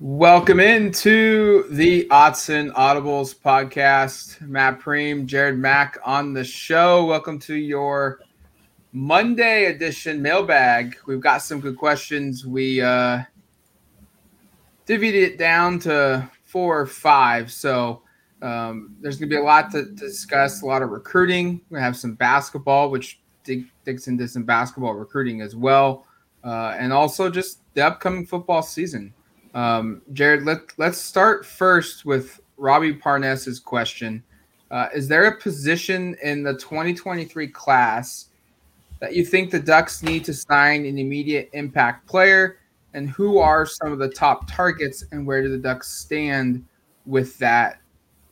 Welcome into the Autzen Audibles podcast. Matt Prehm, Jared Mack on the show. Welcome to your Monday edition mailbag. We've got some good questions. We uh, divvied it down to four or five. So um, there's going to be a lot to, to, discuss, a lot of recruiting. We have some basketball, which dig, digs into some basketball recruiting as well. Uh, and also just the upcoming football season. Um, Jared, let, let's start first with Robbie Parness's question. Uh, is there a position in the 2023 class that you think the Ducks need to sign an immediate impact player? And who are some of the top targets, and where do the Ducks stand with that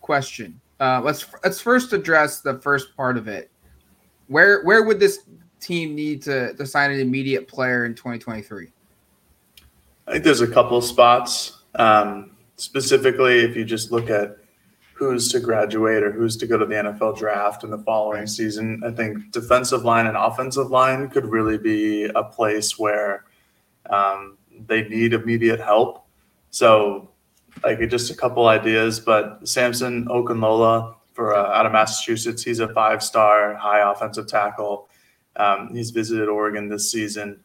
question? Uh, let's let's first address the first part of it. Where where would this team need to, to sign an immediate player in 2023? I think there's a couple spots. Um, specifically, if you just look at who's to graduate or who's to go to the NFL draft in the following season, I think defensive line and offensive line could really be a place where um, they need immediate help. So, like just a couple ideas, but Samson Okunlola for uh, out of Massachusetts, he's a five-star high offensive tackle. Um, he's visited Oregon this season.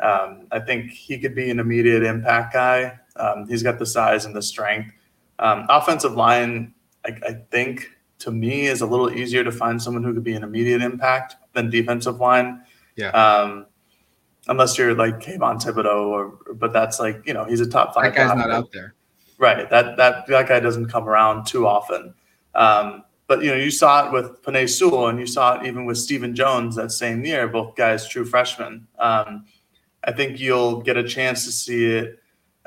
Um, I think he could be an immediate impact guy. Um, he's got the size and the strength. Um, offensive line, I, I, think to me is a little easier to find someone who could be an immediate impact than defensive line. Yeah. Um, unless you're like Kayvon Thibodeaux, or but that's like you know he's a top five. That guy's not out there. Right. That that that guy doesn't come around too often. Um, but you know, you saw it with Penei Sewell, and you saw it even with Stephen Jones that same year. Both guys, true freshmen. Um, I think you'll get a chance to see it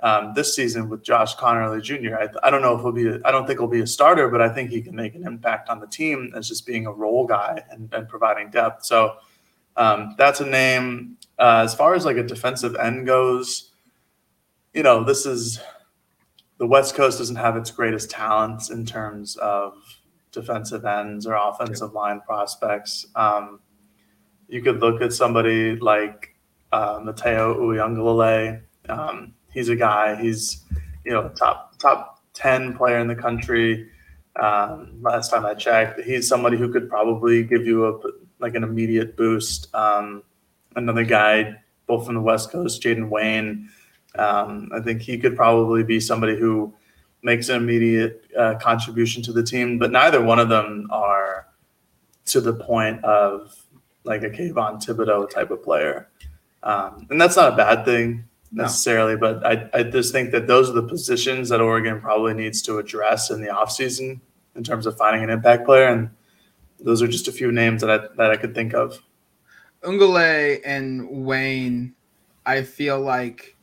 um, this season with Josh Conerly Jr. I, I don't know if he'll be. I don't think he'll be a starter, but I think he can make an impact on the team as just being a role guy and, and providing depth. So um, that's a name. Uh, as far as like a defensive end goes, you know, this is the West Coast doesn't have its greatest talents in terms of defensive ends or offensive yeah. line prospects. Um, you could look at somebody like uh, Matayo Uiagalelei. Um, he's a guy. He's you know top top ten player in the country. Um, last time I checked, he's somebody who could probably give you a like an immediate boost. Um, another guy, both from the West Coast, Jayden Wayne. Um, I think he could probably be somebody who makes an immediate uh, contribution to the team, but neither one of them are to the point of like a Kayvon Thibodeaux type of player. Um, and that's not a bad thing necessarily, no. but I, I just think that those are the positions that Oregon probably needs to address in the offseason in terms of finding an impact player. And those are just a few names that I, that I could think of. Ungale and Wayne, I feel like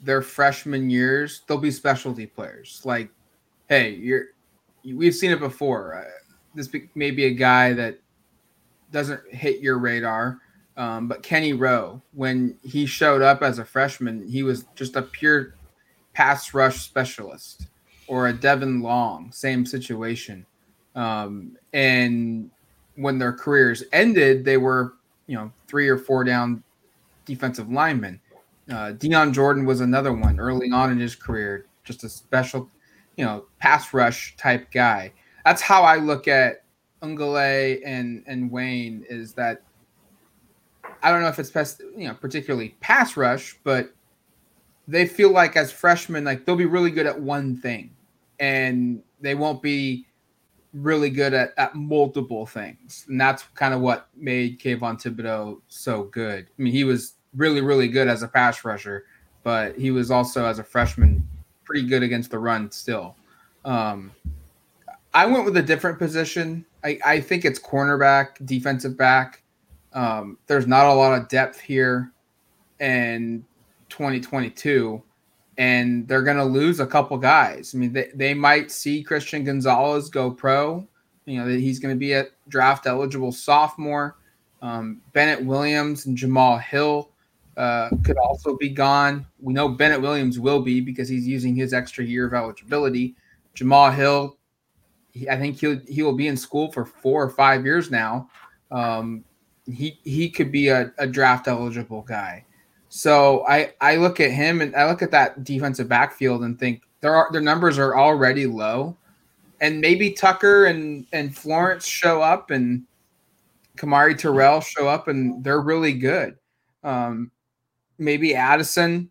their freshman years, they'll be specialty players. Like, hey, you're we've seen it before. Uh, this may be a guy that doesn't hit your radar, um, but Kenny Rowe, when he showed up as a freshman, he was just a pure pass rush specialist, or a Devin Long, same situation. Um, and when their careers ended, they were you know three or four down defensive linemen. Uh, Dion Jordan was another one early on in his career, just a special, you know, pass rush type guy. That's how I look at Ungale and and Wayne. Is that I don't know if it's best, you know, particularly pass rush, but they feel like as freshmen, like they'll be really good at one thing. and they won't be really good at, at multiple things. And that's kind of what made Kayvon Thibodeaux so good. I mean, he was really, really good as a pass rusher, but he was also as a freshman pretty good against the run still. Um, I went with a different position. I, I think it's cornerback, defensive back. Um, there's not a lot of depth here in 2022, and they're going to lose a couple guys. I mean, they, they might see Christian Gonzalez go pro. You know, that he's going to be a draft eligible sophomore. Um, Bennett Williams and Jamal Hill uh, could also be gone. We know Bennett Williams will be because he's using his extra year of eligibility. Jamal Hill, he, I think he'll he will be in school for four or five years now. Um, he he could be a, a draft eligible guy. So I I look at him and I look at that defensive backfield and think there are their numbers are already low, and maybe Tucker and and Florence show up and Kamari Terrell show up and they're really good. Um, maybe Addison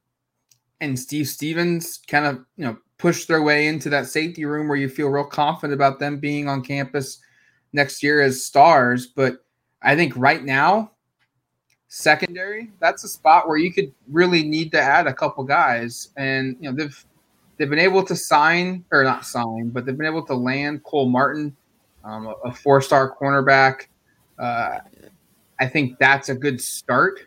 and Steve Stephens kind of you know push their way into that safety room where you feel real confident about them being on campus next year as stars. But I think right now, secondary, that's a spot where you could really need to add a couple guys. And you know, they've they've been able to sign or not sign, but they've been able to land Cole Martin, um, a, a four-star cornerback. Uh, I think that's a good start.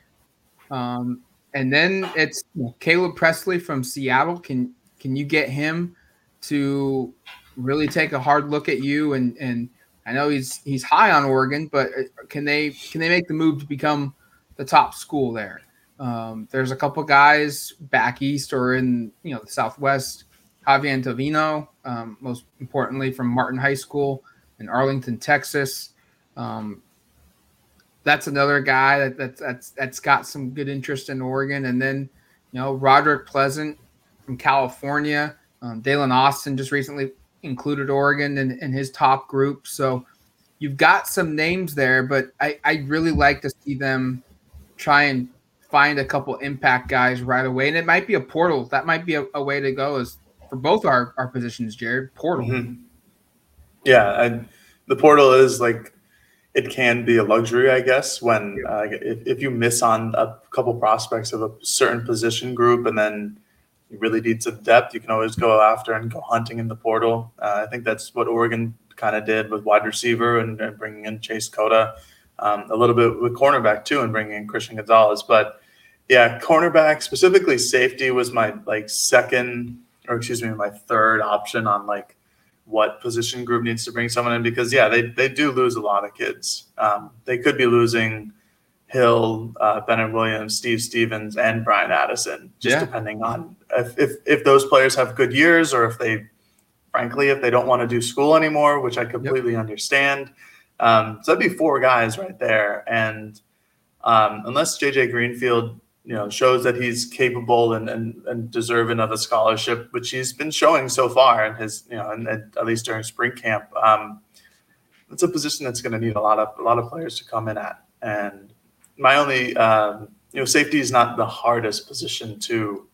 Um, and then it's Caleb Presley from Seattle. Can can you get him to really take a hard look at you and and I know he's he's high on Oregon, but uh, can they can they make the move to become the top school there? Um, there's a couple guys back east or in you know the Southwest. Javien Toviano, um, most importantly from Martin High School in Arlington, Texas. Um, that's another guy that, that that's that's got some good interest in Oregon. And then you know Roderick Pleasant from California, um, Daylen Austin just recently included Oregon in, in his top group. So you've got some names there, but I, I really like to see them try and find a couple impact guys right away. And it might be a portal. That might be a, a way to go is for both our, our positions, Jared. Portal. Mm-hmm. Yeah, and the portal is like it can be a luxury, I guess, when uh, if, if you miss on a couple prospects of a certain position group and then you really need some depth, you can always go after and go hunting in the portal. Uh, I think that's what Oregon kind of did with wide receiver and, and bringing in Chase Cota, um, a little bit with cornerback too, and bringing in Christian Gonzalez. But yeah, cornerback specifically safety was my like second or excuse me, my third option on like what position group needs to bring someone in because yeah, they they do lose a lot of kids. Um, they could be losing Hill, uh, Bennett Williams, Steve Stephens, and Bryan Addison, just yeah. depending on if, if if those players have good years or if they, frankly, if they don't want to do school anymore, which I completely yep. understand. Um, so that'd be four guys right there, and um, unless JJ Greenfield you know shows that he's capable and, and, and deserving of a scholarship, which he's been showing so far in his you know and, at least during spring camp. Um, it's a position that's going to need a lot of a lot of players to come in at. And my only um, you know safety is not the hardest position to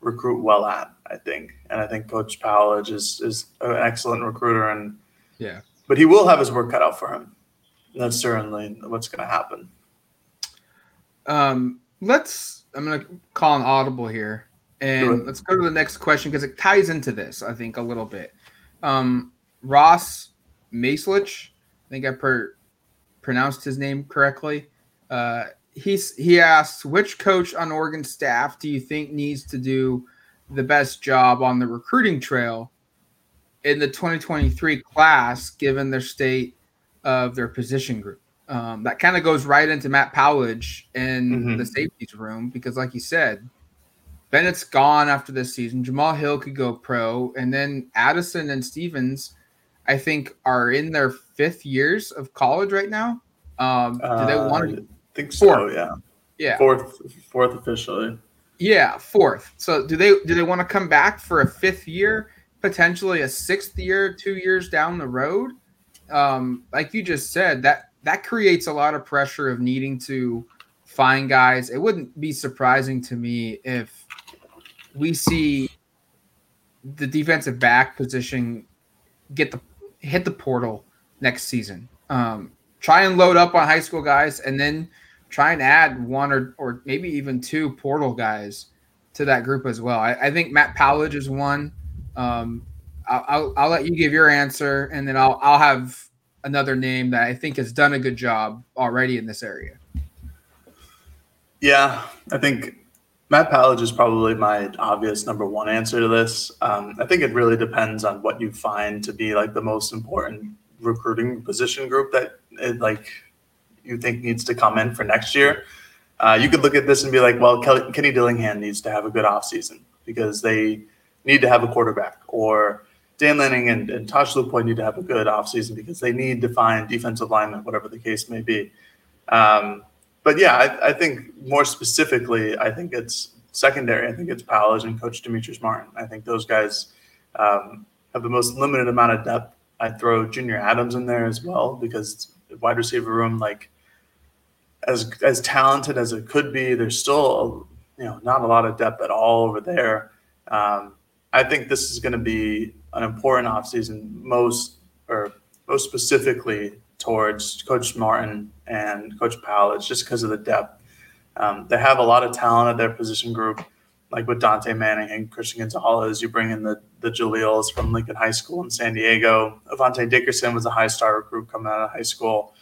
recruit well at. I think, and I think Coach Powledge is is an excellent recruiter, and yeah, but he will have his work cut out for him. That's certainly what's going to happen. Um, let's I'm gonna call an audible here, and let's go to the next question because it ties into this. I think a little bit. Um, Ross Macelich, I think I per- pronounced his name correctly. Uh, he's he asks which coach on Oregon staff do you think needs to do the best job on the recruiting trail in the 2023 class, given their state of their position group. Um, that kind of goes right into Matt Powledge in mm-hmm. the safeties room because, like you said, Bennett's gone after this season. Jamal Hill could go pro, and then Addison and Stephens, I think, are in their fifth years of college right now. Um, do they want to? I think so. Fourth. Yeah. Yeah. Fourth. Fourth officially. Yeah, fourth. So do they do they want to come back for a fifth year, potentially a sixth year, two years down the road? Um, like you just said, that that creates a lot of pressure of needing to find guys. It wouldn't be surprising to me if we see the defensive back position get the hit the portal next season. Um, try and load up on high school guys, and then try and add one or or maybe even two portal guys to that group as well. I, I think Matt Powledge is one. Um, I'll, I'll, I'll let you give your answer, and then I'll I'll have another name that I think has done a good job already in this area. Yeah, I think Matt Powledge is probably my obvious number one answer to this. Um, I think it really depends on what you find to be like the most important recruiting position group that it, like you think needs to come in for next year. Uh, you could look at this and be like, well, Kelly, Kenny Dillingham needs to have a good offseason because they need to have a quarterback, or Dan Lanning and, and Tosh Lupoi need to have a good offseason because they need to find defensive linemen, whatever the case may be. Um, but yeah, I, I, think more specifically, I think it's secondary. I think it's Powledge and Coach Demetrius Martin. I think those guys um, have the most limited amount of depth. I'd throw Junior Adams in there as well because wide receiver room, like as as talented as it could be, there's still you know not a lot of depth at all over there. Um, I think this is going to be an important offseason, most or most specifically towards Coach Martin and Coach Powledge, just because of the depth. Um, they have a lot of talent at their position group, like with Dontae Manning and Christian Gonzalez. You bring in the the Jaleels from Lincoln High School in San Diego. Avante Dickerson was a high star recruit coming out of high school.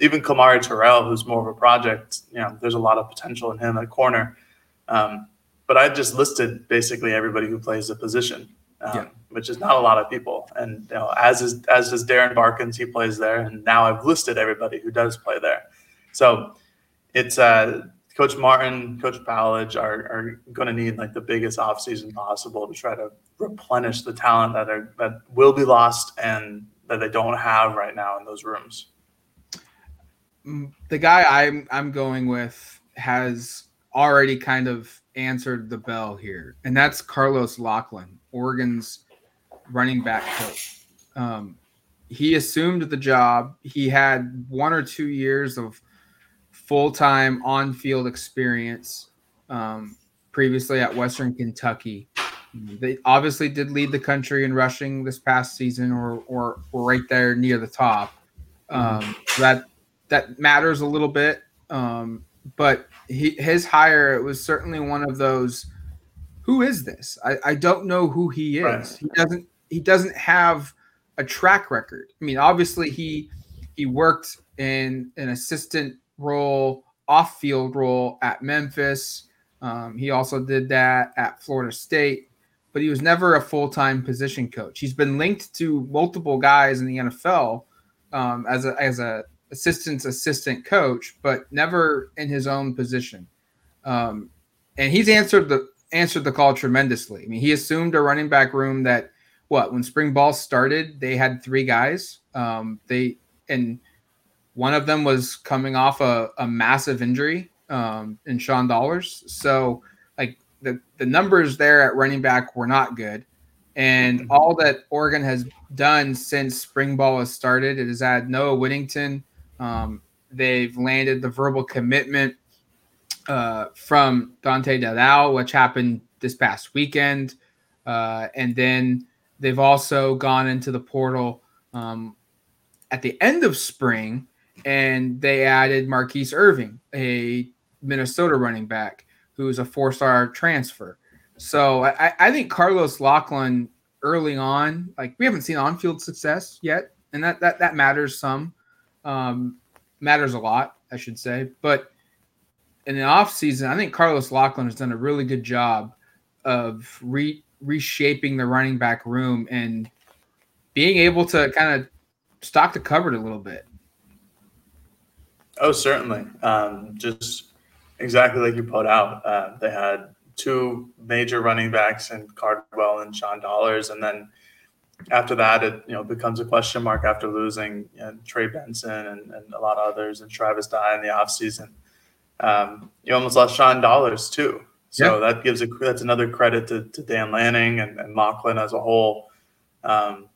Even Kamari Terrell, who's more of a project, you know, there's a lot of potential in him at corner. Um, but I just listed basically everybody who plays the position um, yeah. which is not a lot of people. And you know, as is as does Darren Barkins, he plays there, and now I've listed everybody who does play there. So it's uh, Coach Martin, Coach Powledge are, are going to need like the biggest offseason possible to try to replenish the talent that are that will be lost and that they don't have right now in those rooms. The guy I'm I'm going with has already kind of answered the bell here, and that's Carlos Locklyn, Oregon's running back coach. Um, he assumed the job. He had one or two years of full time on field experience um, previously at Western Kentucky. They obviously did lead the country in rushing this past season, or or, or right there near the top. Um, that that matters a little bit. Um, but he, his hire it was certainly one of those who is this? I, I don't know who he is. Right. He doesn't he doesn't have a track record. I mean, obviously he he worked in an assistant role, off field role at Memphis. Um, he also did that at Florida State, but he was never a full time position coach. He's been linked to multiple guys in the NFL um, as a as a assistant's assistant coach, but never in his own position. Um, and he's answered the answered the call tremendously. I mean, he assumed a running back room that what when spring ball started, they had three guys. Um, they and one of them was coming off a, a massive injury um, in Sean Dollars. So like the the numbers there at running back were not good. And mm-hmm. all that Oregon has done since spring ball has started, it has had Noah Whittington. Um, they've landed the verbal commitment uh, from Dante Dowdell, which happened this past weekend. Uh, and then they've also gone into the portal um, at the end of spring and they added Marquise Irving, a Minnesota running back who's a four star transfer. So I, I, think Carlos Locklyn early on, like we haven't seen on field success yet, and that, that, that matters some, um, matters a lot, I should say. But in the offseason, I think Carlos Locklyn has done a really good job of re- reshaping the running back room and being able to kind of stock the cupboard a little bit. Oh, certainly. Um, just exactly like you put out. Uh, they had two major running backs in Cardwell and Sean Dollars, and then after that, it you know becomes a question mark after losing you know, Trey Benson and, and, a lot of others and Travis Dye in the offseason um, you almost lost Sean Dollars too. So yeah. that gives a that's another credit to, to Dan Lanning and, and Locklyn as a whole. Um,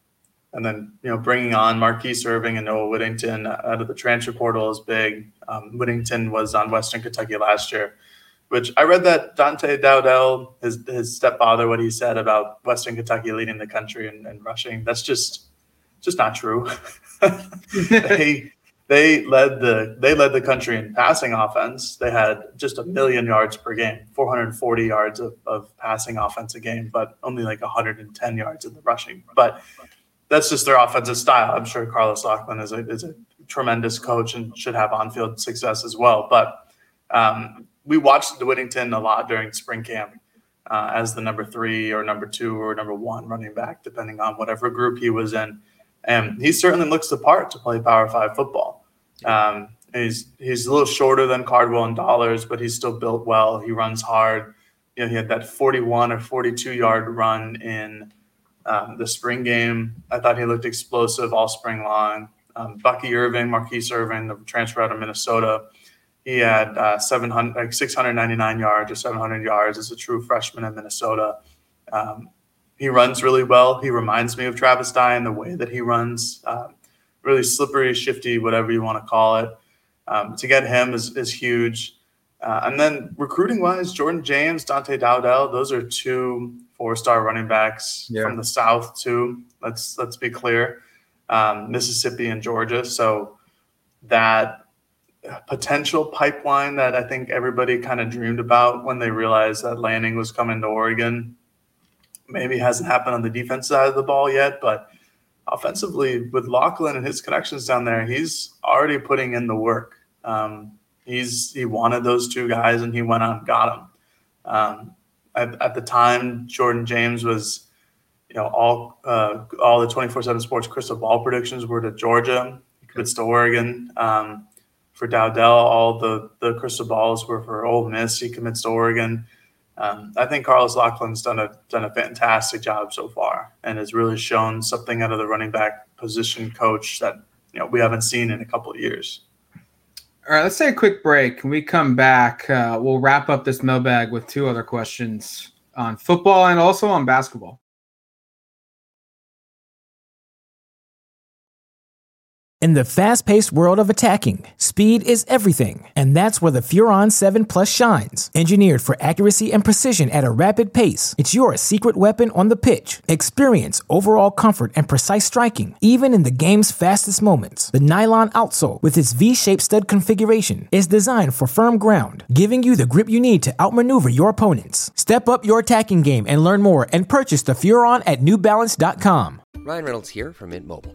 and then you know bringing on Marquise Irving and Noah Whittington out of the transfer portal is big. Um, Whittington was on Western Kentucky last year, Which I read that Dante Dowdell, his his stepfather, what he said about Western Kentucky leading the country and, and rushing. That's just just not true. they they led the they led the country in passing offense. They had just a million yards per game, 440 yards of, of passing offense a game, but only like 110 yards in the rushing. But that's just their offensive style. I'm sure Carlos Locklyn is a, is a tremendous coach and should have on-field success as well. But um, we watched Whittington a lot during spring camp uh, as the number three or number two or number one running back, depending on whatever group he was in. And he certainly looks the part to play Power Five football. Um, he's he's a little shorter than Cardwell in dollars, but he's still built well. He runs hard. You know, he had that 41 or 42 yard run in um, the spring game, I thought he looked explosive all spring long. Um, Bucky Irving, Marquise Irving, the transfer out of Minnesota, he had uh, 700, like 699 yards or 700 yards as a true freshman in Minnesota. Um, he runs really well. He reminds me of Travis Dye in the way that he runs, um, really slippery, shifty, whatever you want to call it. Um, to get him is, is huge. Uh, and then recruiting wise, Jordan James, Dante Dowdell, those are two four-star running backs yeah. from the South too. Let's let's be clear, um, Mississippi and Georgia. So that potential pipeline that I think everybody kind of dreamed about when they realized that Lanning was coming to Oregon, maybe hasn't happened on the defense side of the ball yet, but offensively with Locklyn and his connections down there, he's already putting in the work. Um, he's he wanted those two guys and he went out and got them. Um, at, at the time, Jordan James was, you know, all uh, all the twenty four seven Sports crystal ball predictions were to Georgia. He commits to Oregon. Um, for Dowdell, all the the crystal balls were for Ole Miss. He commits to Oregon. Um, I think Carlos Locklyn's done a done a fantastic job so far, and has really shown something out of the running back position coach that you know we haven't seen in a couple of years. All right, let's take a quick break. When we come back, uh, we'll wrap up this mailbag with two other questions on football and also on basketball. In the fast paced world of attacking, speed is everything, and that's where the Furon 7 Plus shines. Engineered for accuracy and precision at a rapid pace, it's your secret weapon on the pitch. Experience overall comfort and precise striking, even in the game's fastest moments. The nylon outsole, with its V shaped stud configuration, is designed for firm ground, giving you the grip you need to outmaneuver your opponents. Step up your attacking game and learn more and purchase the Furon at newbalance.com. Ryan Reynolds here from Mint Mobile.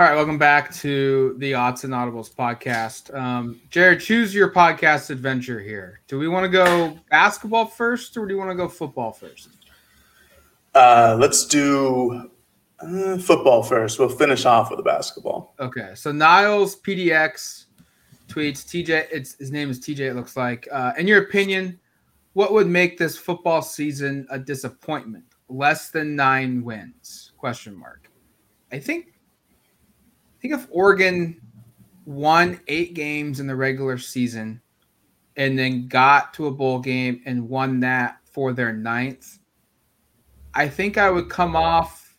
All right, welcome back to the Autzen Audibles podcast. Um, Jared, choose your podcast adventure here. Do we want to go basketball first, or do you want to go football first? Uh, let's do uh, football first. We'll finish off with the basketball. Okay, so Niles PDX tweets TJ. It's his name is TJ. It looks like. Uh, in your opinion, what would make this football season a disappointment? Less than nine wins? Question mark. I think think if Oregon won eight games in the regular season and then got to a bowl game and won that for their ninth, I think I would come off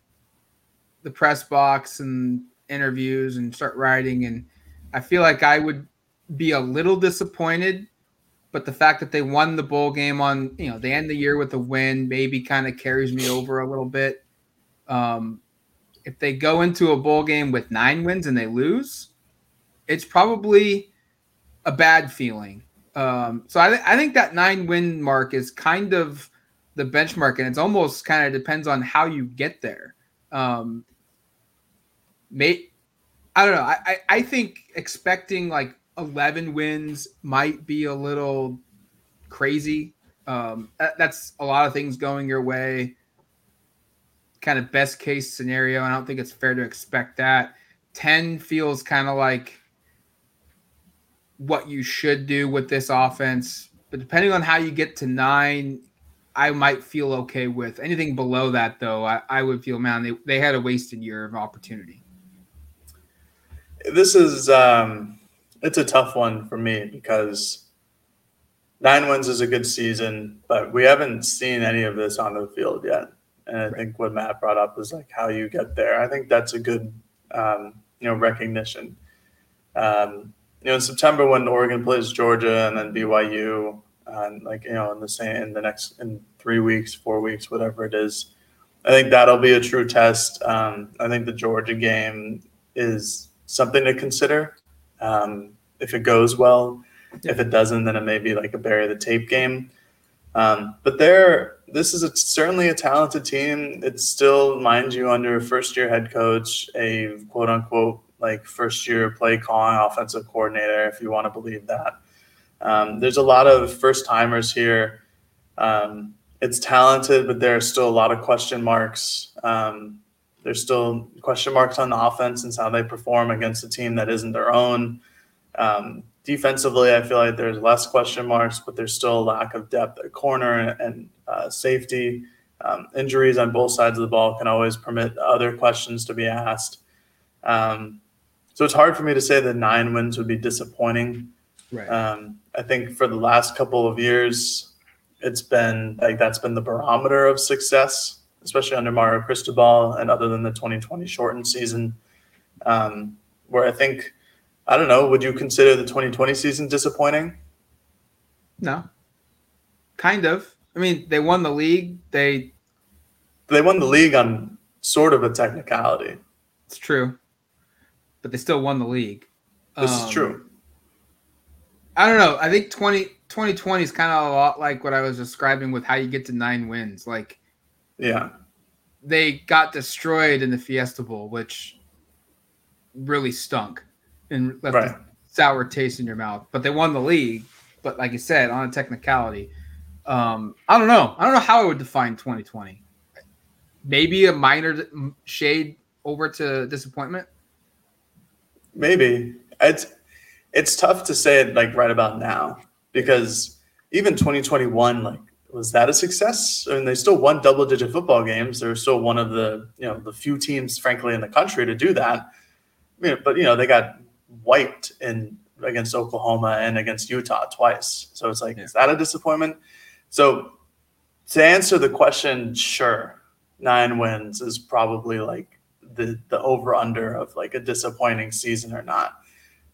the press box and interviews and start writing. And I feel like I would be a little disappointed. But the fact that they won the bowl game on, you know, they end of the year with a win maybe kind of carries me over a little bit. Um, if they go into a bowl game with nine wins and they lose, it's probably a bad feeling. Um, so I, th- I think that nine win mark is kind of the benchmark, and it's almost kind of depends on how you get there. Um, may, I don't know. I, I, I think expecting like 11 wins might be a little crazy. Um, that, that's a lot of things going your way kind of best case scenario. I don't think it's fair to expect that. 10 feels kind of like what you should do with this offense. But depending on how you get to nine, I might feel okay with anything below that, though. I, I would feel, man, they, they had a wasted year of opportunity. This is um, it's a tough one for me because nine wins is a good season, but we haven't seen any of this on the field yet. And I think what Matt brought up is like how you get there. I think that's a good, um, you know, recognition. Um, you know, in September when Oregon plays Georgia and then BYU, and like you know, in the same in the next in three weeks, four weeks, whatever it is, I think that'll be a true test. Um, I think the Georgia game is something to consider. Um, if it goes well, if it doesn't, then it may be like a bury the tape game. Um, but there, this is a, certainly a talented team. It's still, mind you, under a first year head coach, a quote unquote like first year play calling offensive coordinator, if you want to believe that. Um, there's a lot of first timers here. Um, it's talented, but there are still a lot of question marks. Um, there's still question marks on the offense and how they perform against a team that isn't their own. Um, defensively, I feel like there's less question marks, but there's still a lack of depth at corner and uh, safety. Um, injuries on both sides of the ball can always permit other questions to be asked. Um, so it's hard for me to say that nine wins would be disappointing. Right. Um, I think for the last couple of years, it's been like that's been the barometer of success, especially under Mario Cristobal and other than the 2020 shortened season, um, where I think, I don't know, would you consider the 2020 season disappointing? No. Kind of. I mean, they won the league. They They won the league on sort of a technicality. it's true. But they still won the league. This Um, is true. I don't know. I think 20, 2020 is kind of a lot like what I was describing with how you get to nine wins. Like Yeah. they got destroyed in the Fiesta Bowl, which really stunk and left Right. a sour taste in your mouth. But they won the league. But like you said, on a technicality, um, I don't know. I don't know how I would define 2020. Maybe a minor shade over to disappointment. Maybe it's it's tough to say it like right about now because even 2021 like was that a success? I mean, they still won double digit football games. They're still one of the you know the few teams, frankly, in the country to do that. I mean, but you know they got wiped in against Oklahoma and against Utah twice. So it's like, Yeah. is that a disappointment? So to answer the question, sure, nine wins is probably like the the over under of like a disappointing season or not.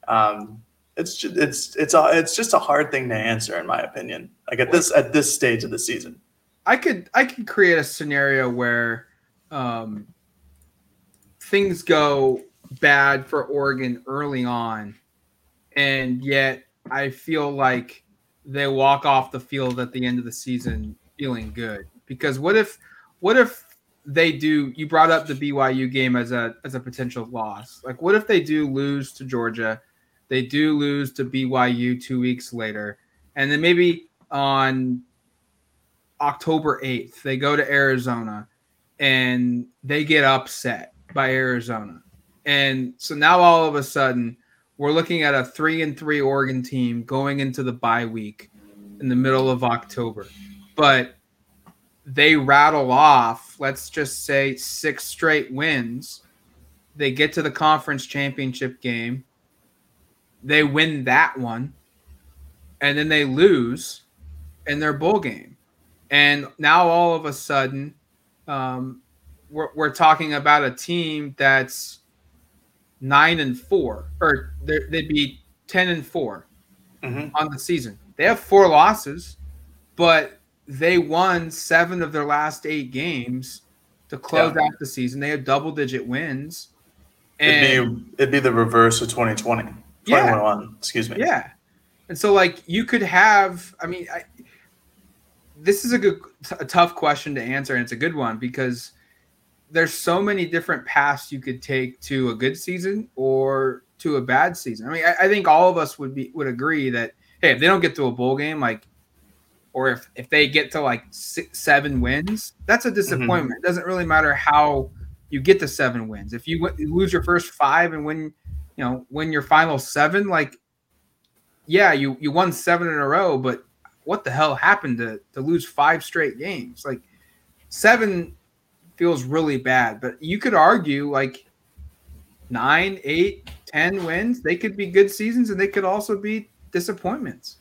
Um, it's just, it's it's a, it's just a hard thing to answer in my opinion. Like at this at this stage of the season. I could I could create a scenario where um, things go bad for Oregon early on, and yet I feel like they walk off the field at the end of the season feeling good. Because what if what if they do you brought up the BYU game as a as a potential loss. Like what if they do lose to Georgia? They do lose to BYU 2 weeks later. And then maybe on October 8th, they go to Arizona and they get upset by Arizona. And so now all of a sudden, we're looking at a 3 and 3 Oregon team going into the bye week in the middle of October. But they rattle off, let's just say, six straight wins. They get to the conference championship game. They win that one. And then they lose in their bowl game. And now all of a sudden, um, we're, we're talking about a team that's nine and four, or they'd be 10 and 4 Mhm. on the season. They have four losses, but they won seven of their last eight games to close Yeah. out the season. They have double digit wins. And It'd be it'd be the reverse of 2020. Yeah. excuse me. Yeah. And so like you could have I mean I this is a good a tough question to answer and it's a good one because there's so many different paths you could take to a good season or to a bad season. I mean I, I think all of us would be would agree that hey if they don't get to a bowl game like or if if they get to like six, seven wins that's a mm-hmm. disappointment. It doesn't really matter how you get to seven wins. If you, w- you lose your first five and win you know win your final seven like yeah, you you won seven in a row, but what the hell happened to to lose five straight games? Like seven feels really bad, but you could argue like nine, eight, ten wins. They could be good seasons, and they could also be disappointments.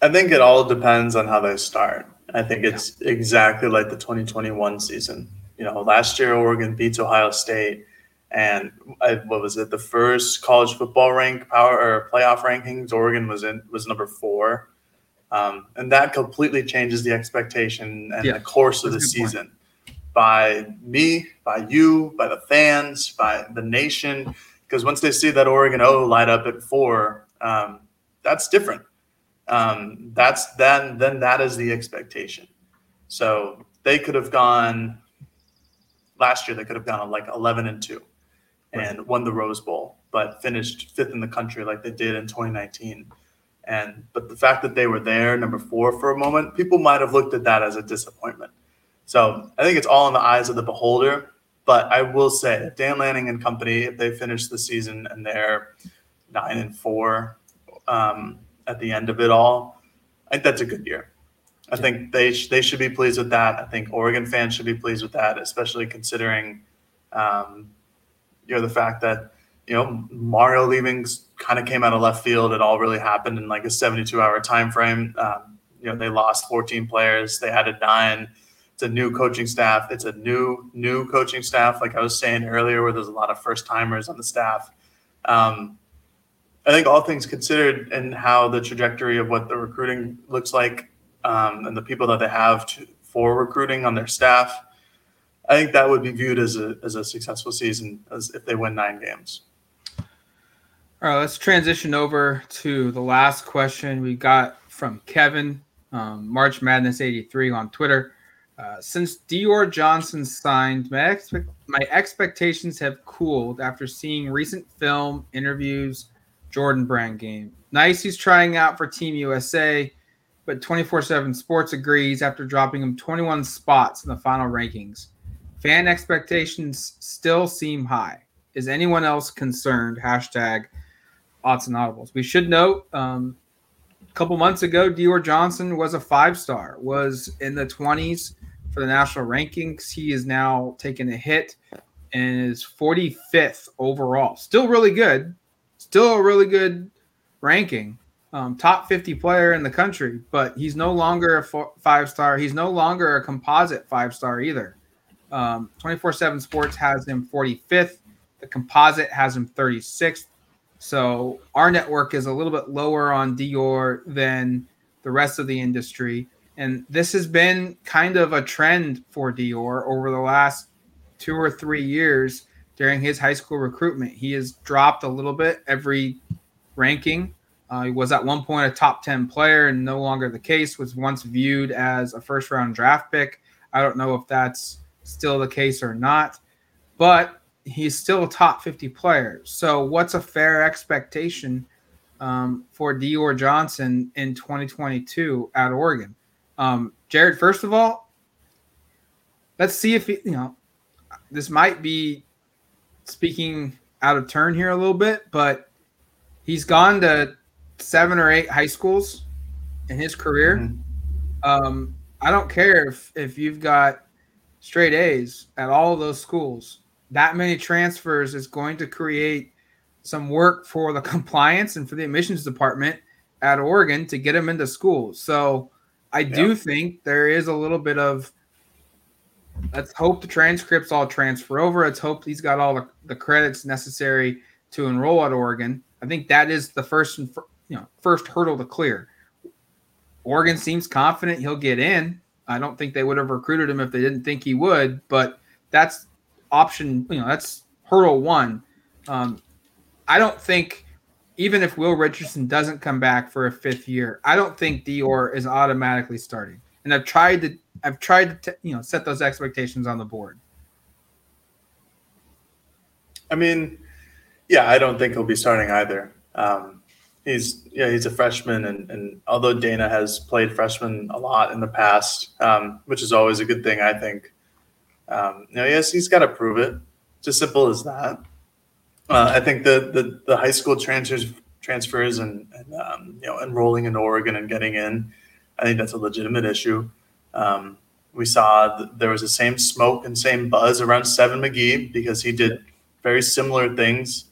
I think it all depends on how they start. I think it's yeah. exactly like the 2021 season. You know, last year Oregon beats Ohio State, and I, what was it? The first college football rank power or playoff rankings, Oregon was in was number four, um, and that completely changes the expectation and yeah. the course of the season. Point. By me, by you, by the fans, by the nation, because once they see that Oregon O light up at four, um, that's different um, that's then then that is the expectation. So they could have gone last year. They could have gone like eleven and two, and right. won the Rose Bowl, but finished fifth in the country like they did in 2019. And but the fact that they were there, number four for a moment, people might have looked at that as a disappointment. So I think it's all in the eyes of the beholder. But I will say, Dan Lanning and company, if they finish the season and they're nine and four, um, at the end of it all, I think that's a good year. I think they sh- they should be pleased with that. I think Oregon fans should be pleased with that, especially considering, um, you know, the fact that you know Mario leavings kind of came out of left field. It all really happened in like a 72 hour time frame. Um, you know, they lost 14 players. They added nine. It's a new coaching staff. It's a new new coaching staff. Like I was saying earlier, where there's a lot of first timers on the staff. Um, I think all things considered and how the trajectory of what the recruiting looks like um, and the people that they have to, for recruiting on their staff, I think that would be viewed as a, as a successful season as if they win nine games. All right, let's transition over to the last question we got from Kevin, um, March Madness 83 on Twitter. Uh, since Dior Johnson signed, my, my expectations have cooled after seeing recent film interviews Jordan Brand game. Nice he's trying out for Team USA, but 24 7 Sports agrees after dropping him 21 spots in the final rankings. Fan expectations still seem high. Is anyone else concerned? Hashtag odds and audibles. We should note um, a couple months ago, Dior Johnson was a five star, was in the 20s for the national rankings. He is now taking a hit and is 45th overall. Still really good, still a really good ranking, um, top 50 player in the country, but he's no longer a four, five star. He's no longer a composite five star either. Um, 24 7 Sports has him 45th. The composite has him 36th. So our network is a little bit lower on Dior than the rest of the industry. And this has been kind of a trend for Dior over the last two or three years during his high school recruitment. He has dropped a little bit every ranking. Uh, he was at one point a top 10 player and no longer the case, was once viewed as a first round draft pick. I don't know if that's still the case or not, but he's still a top 50 player. So, what's a fair expectation um, for Dior Johnson in 2022 at Oregon? Um, Jared, first of all, let's see if he, you know, this might be speaking out of turn here a little bit, but he's gone to seven or eight high schools in his career. Mm-hmm. Um, I don't care if, if you've got straight A's at all of those schools. That many transfers is going to create some work for the compliance and for the admissions department at Oregon to get him into schools. So I do think there is a little bit of let's hope the transcripts all transfer over. Let's hope he's got all the, the credits necessary to enroll at Oregon. I think that is the first and you know first hurdle to clear. Oregon seems confident he'll get in. I don't think they would have recruited him if they didn't think he would, but that's option. You know, that's hurdle one. Um, I don't think even if Will Richardson doesn't come back for a fifth year, I don't think Dior is automatically starting. And I've tried to I've tried to you know set those expectations on the board. I mean, yeah, I don't think he'll be starting either. Um, he's yeah, he's a freshman, and, and although Dana has played freshman a lot in the past, um, which is always a good thing, I think. Um, you know, yes, he's got to prove it. It's as simple as that. Uh, I think the, the the high school transfers transfers and, and um, you know enrolling in Oregon and getting in. I think that's a legitimate issue. Um, we saw there was the same smoke and same buzz around Seven McGee because he did very similar things.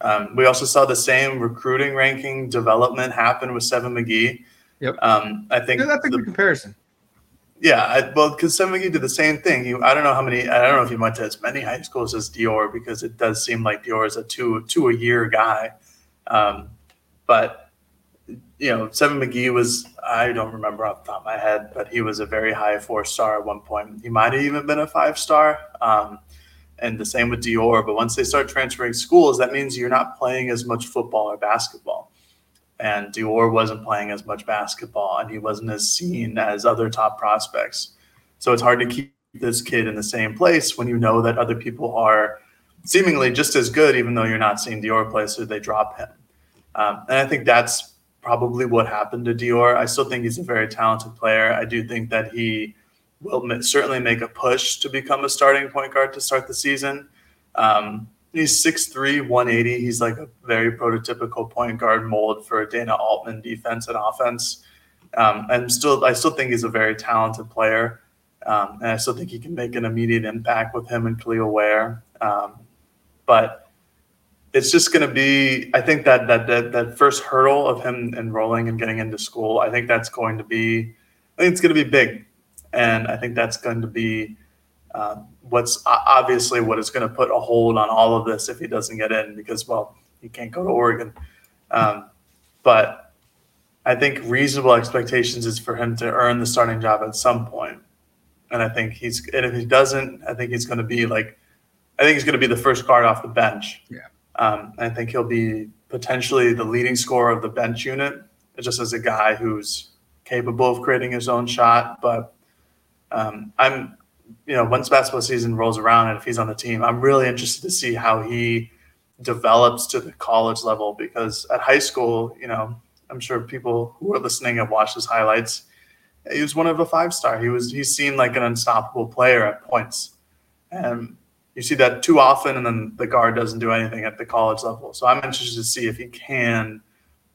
Um, we also saw the same recruiting ranking development happen with Seven McGee. Yep. Um, I think yeah, that's a the, good comparison. Yeah, I, well, because McGee did the same thing. He, I don't know how many. I don't know if he went to as many high schools as Dior because it does seem like Dior is a two two a year guy. Um, but you know, Seven McGee was, I don't remember off the top of my head, but he was a very high four star at one point. He might have even been a five star. Um, and the same with Dior. But once they start transferring schools, that means you're not playing as much football or basketball. And Dior wasn't playing as much basketball and he wasn't as seen as other top prospects. So it's hard to keep this kid in the same place when you know that other people are seemingly just as good, even though you're not seeing Dior play, so they drop him. Um, and I think that's probably what happened to Dior. I still think he's a very talented player. I do think that he will certainly make a push to become a starting point guard to start the season. Um, he's 6'3, 180. He's like a very prototypical point guard mold for a Dana Altman defense and offense. Um, and still, I still think he's a very talented player. Um, and I still think he can make an immediate impact with him and Kel'el Ware. Um, but it's just going to be i think that, that that that first hurdle of him enrolling and getting into school i think that's going to be i think it's going to be big and i think that's going to be um, what's obviously what is going to put a hold on all of this if he doesn't get in because well he can't go to oregon. Um, but i think reasonable expectations is for him to earn the starting job at some point. And i think he's and if he doesn't i think he's going to be like i think he's going to be the first guard off the bench. Yeah. Um, I think he'll be potentially the leading scorer of the bench unit, just as a guy who's capable of creating his own shot. But um, I'm, you know, once basketball season rolls around and if he's on the team, I'm really interested to see how he develops to the college level because at high school, you know, I'm sure people who are listening have watched his highlights. He was one of a five star. He was he seemed like an unstoppable player at points. And you see that too often, and then the guard doesn't do anything at the college level. So I'm interested to see if he can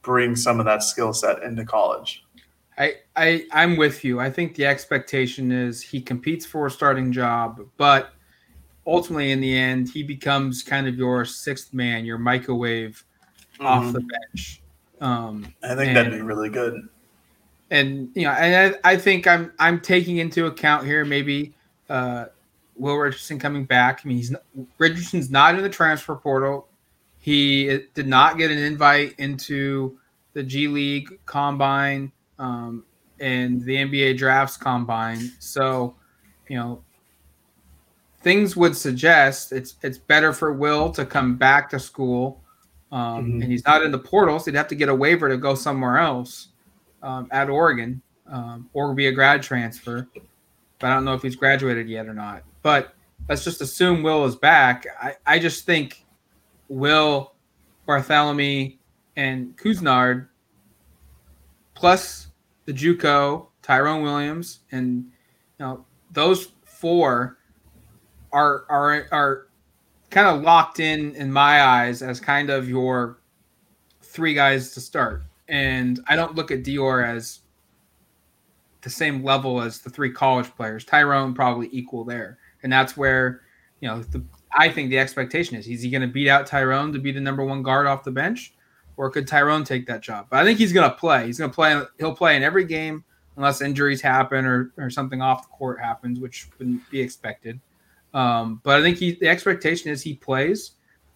bring some of that skill set into college. I, I I'm with you. I think the expectation is he competes for a starting job, but ultimately in the end he becomes kind of your sixth man, your microwave mm-hmm. off the bench. Um, I think and, that'd be really good. And you know, and I, I think I'm I'm taking into account here maybe uh, Will Richardson coming back. I mean, he's Richardson's not in the transfer portal. He did not get an invite into the G League Combine um, and the NBA Drafts Combine. So, you know, things would suggest it's it's better for Will to come back to school, um, mm-hmm. and he's not in the portal, so he'd have to get a waiver to go somewhere else um, at Oregon um, or be a grad transfer. But I don't know if he's graduated yet or not. But let's just assume Will is back. I, I just think Will, Barthelemy, and Couisnard, plus the JUCO, Tyrone Williams, and you know those four are are are kind of locked in in my eyes as kind of your three guys to start. And I don't look at Dior as the same level as the three college players. Tyrone probably equal there and that's where you know the, I think the expectation is: is he going to beat out Tyrone to be the number one guard off the bench, or could Tyrone take that job? But I think he's going to play. He's going to play. He'll play in every game unless injuries happen or or something off the court happens, which wouldn't be expected. Um, but I think he the expectation is he plays.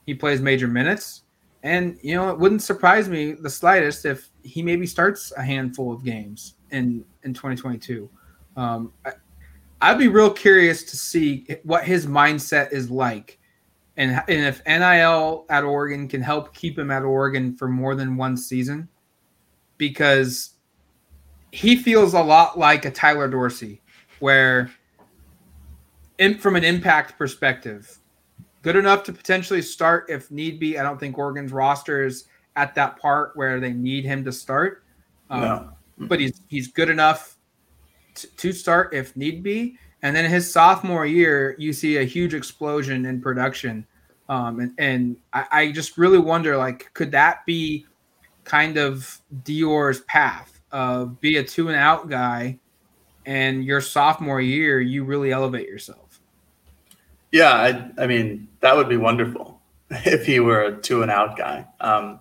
He plays major minutes, and you know it wouldn't surprise me the slightest if he maybe starts a handful of games in in 2022. Um, I'd be real curious to see what his mindset is like, and and if NIL at Oregon can help keep him at Oregon for more than one season, because he feels a lot like a Tyler Dorsey, where, in, from an impact perspective, good enough to potentially start if need be. I don't think Oregon's roster is at that part where they need him to start. Um, no. But he's he's good enough to start if need be. And then his sophomore year, you see a huge explosion in production. Um, and and I, I just really wonder, like, could that be kind of Dior's path of be a two and out guy, and your sophomore year you really elevate yourself. Yeah, I, I mean that would be wonderful if he were a two and out guy. Um,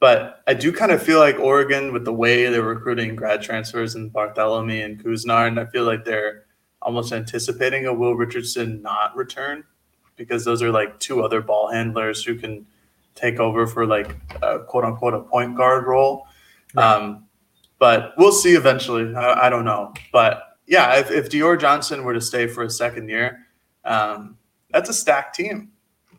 but I do kind of feel like Oregon, with the way they're recruiting grad transfers and Barthelemy and Couisnard, and I feel like they're almost anticipating a Will Richardson not return because those are like two other ball handlers who can take over for like a quote unquote a point guard role. Right. Um, but we'll see eventually. I, I, don't know. But yeah, if, if Dior Johnson were to stay for a second year, um, that's a stacked team.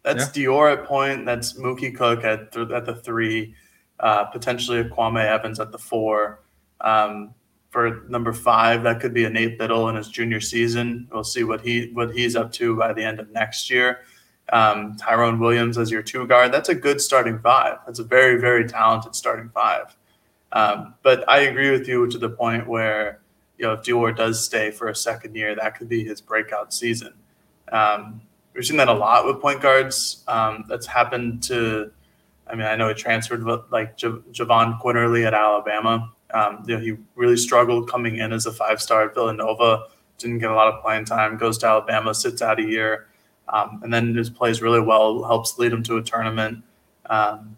That's yeah. Dior at point. That's Mookie Cook at, th- at the three uh, potentially a Kwame Evans at the four. Um, for number five, that could be a Nate Bittle in his junior season. We'll see what he what he's up to by the end of next year. Um, Tyrone Williams as your two guard. That's a good starting five. That's a very very talented starting five. Um, but I agree with you to the point where you know if Dior does stay for a second year, that could be his breakout season. Um, we've seen that a lot with point guards. Um, that's happened to I mean, I know it transferred like J- Jahvon Quinerly at Alabama. Um, you know, he really struggled coming in as a five star at Villanova. Didn't get a lot of playing time. Goes to Alabama, sits out a year, um, and then just plays really well. Helps lead him to a tournament. Um,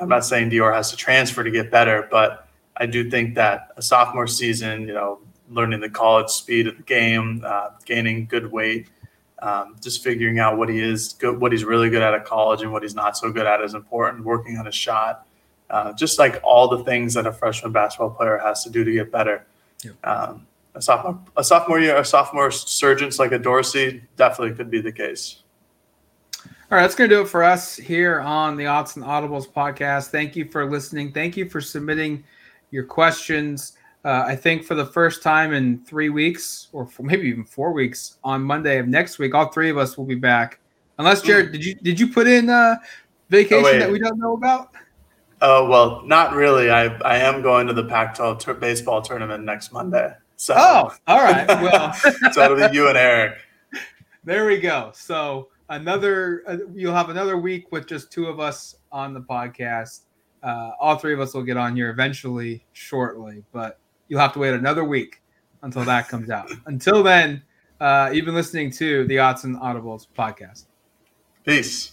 I'm not saying Dior has to transfer to get better, but I do think that a sophomore season, you know, learning the college speed of the game, uh, gaining good weight, um, just figuring out what he is good, what he's really good at at college and what he's not so good at is important. Working on his shot, uh, just like all the things that a freshman basketball player has to do to get better. Yeah. Um, a sophomore, a sophomore year, a sophomore surgeons like a Dorsey definitely could be the case. All right, that's going to do it for us here on the Autzen Audibles podcast. Thank you for listening. Thank you for submitting your questions. Uh, I think for the first time in three weeks, or maybe even four weeks, on Monday of next week, all three of us will be back. Unless Jared, did you did you put in uh, vacation oh, that we don't know about? Oh well, not really. I I am going to the Pac-12 ter- baseball tournament next Monday. So. Oh, all right. Well, so it'll be you and Eric. There we go. So another, uh, you'll have another week with just two of us on the podcast. Uh, all three of us will get on here eventually, shortly, but you'll have to wait another week until that comes out. Until then, uh, you've been listening to the Autzen Audibles podcast. Peace.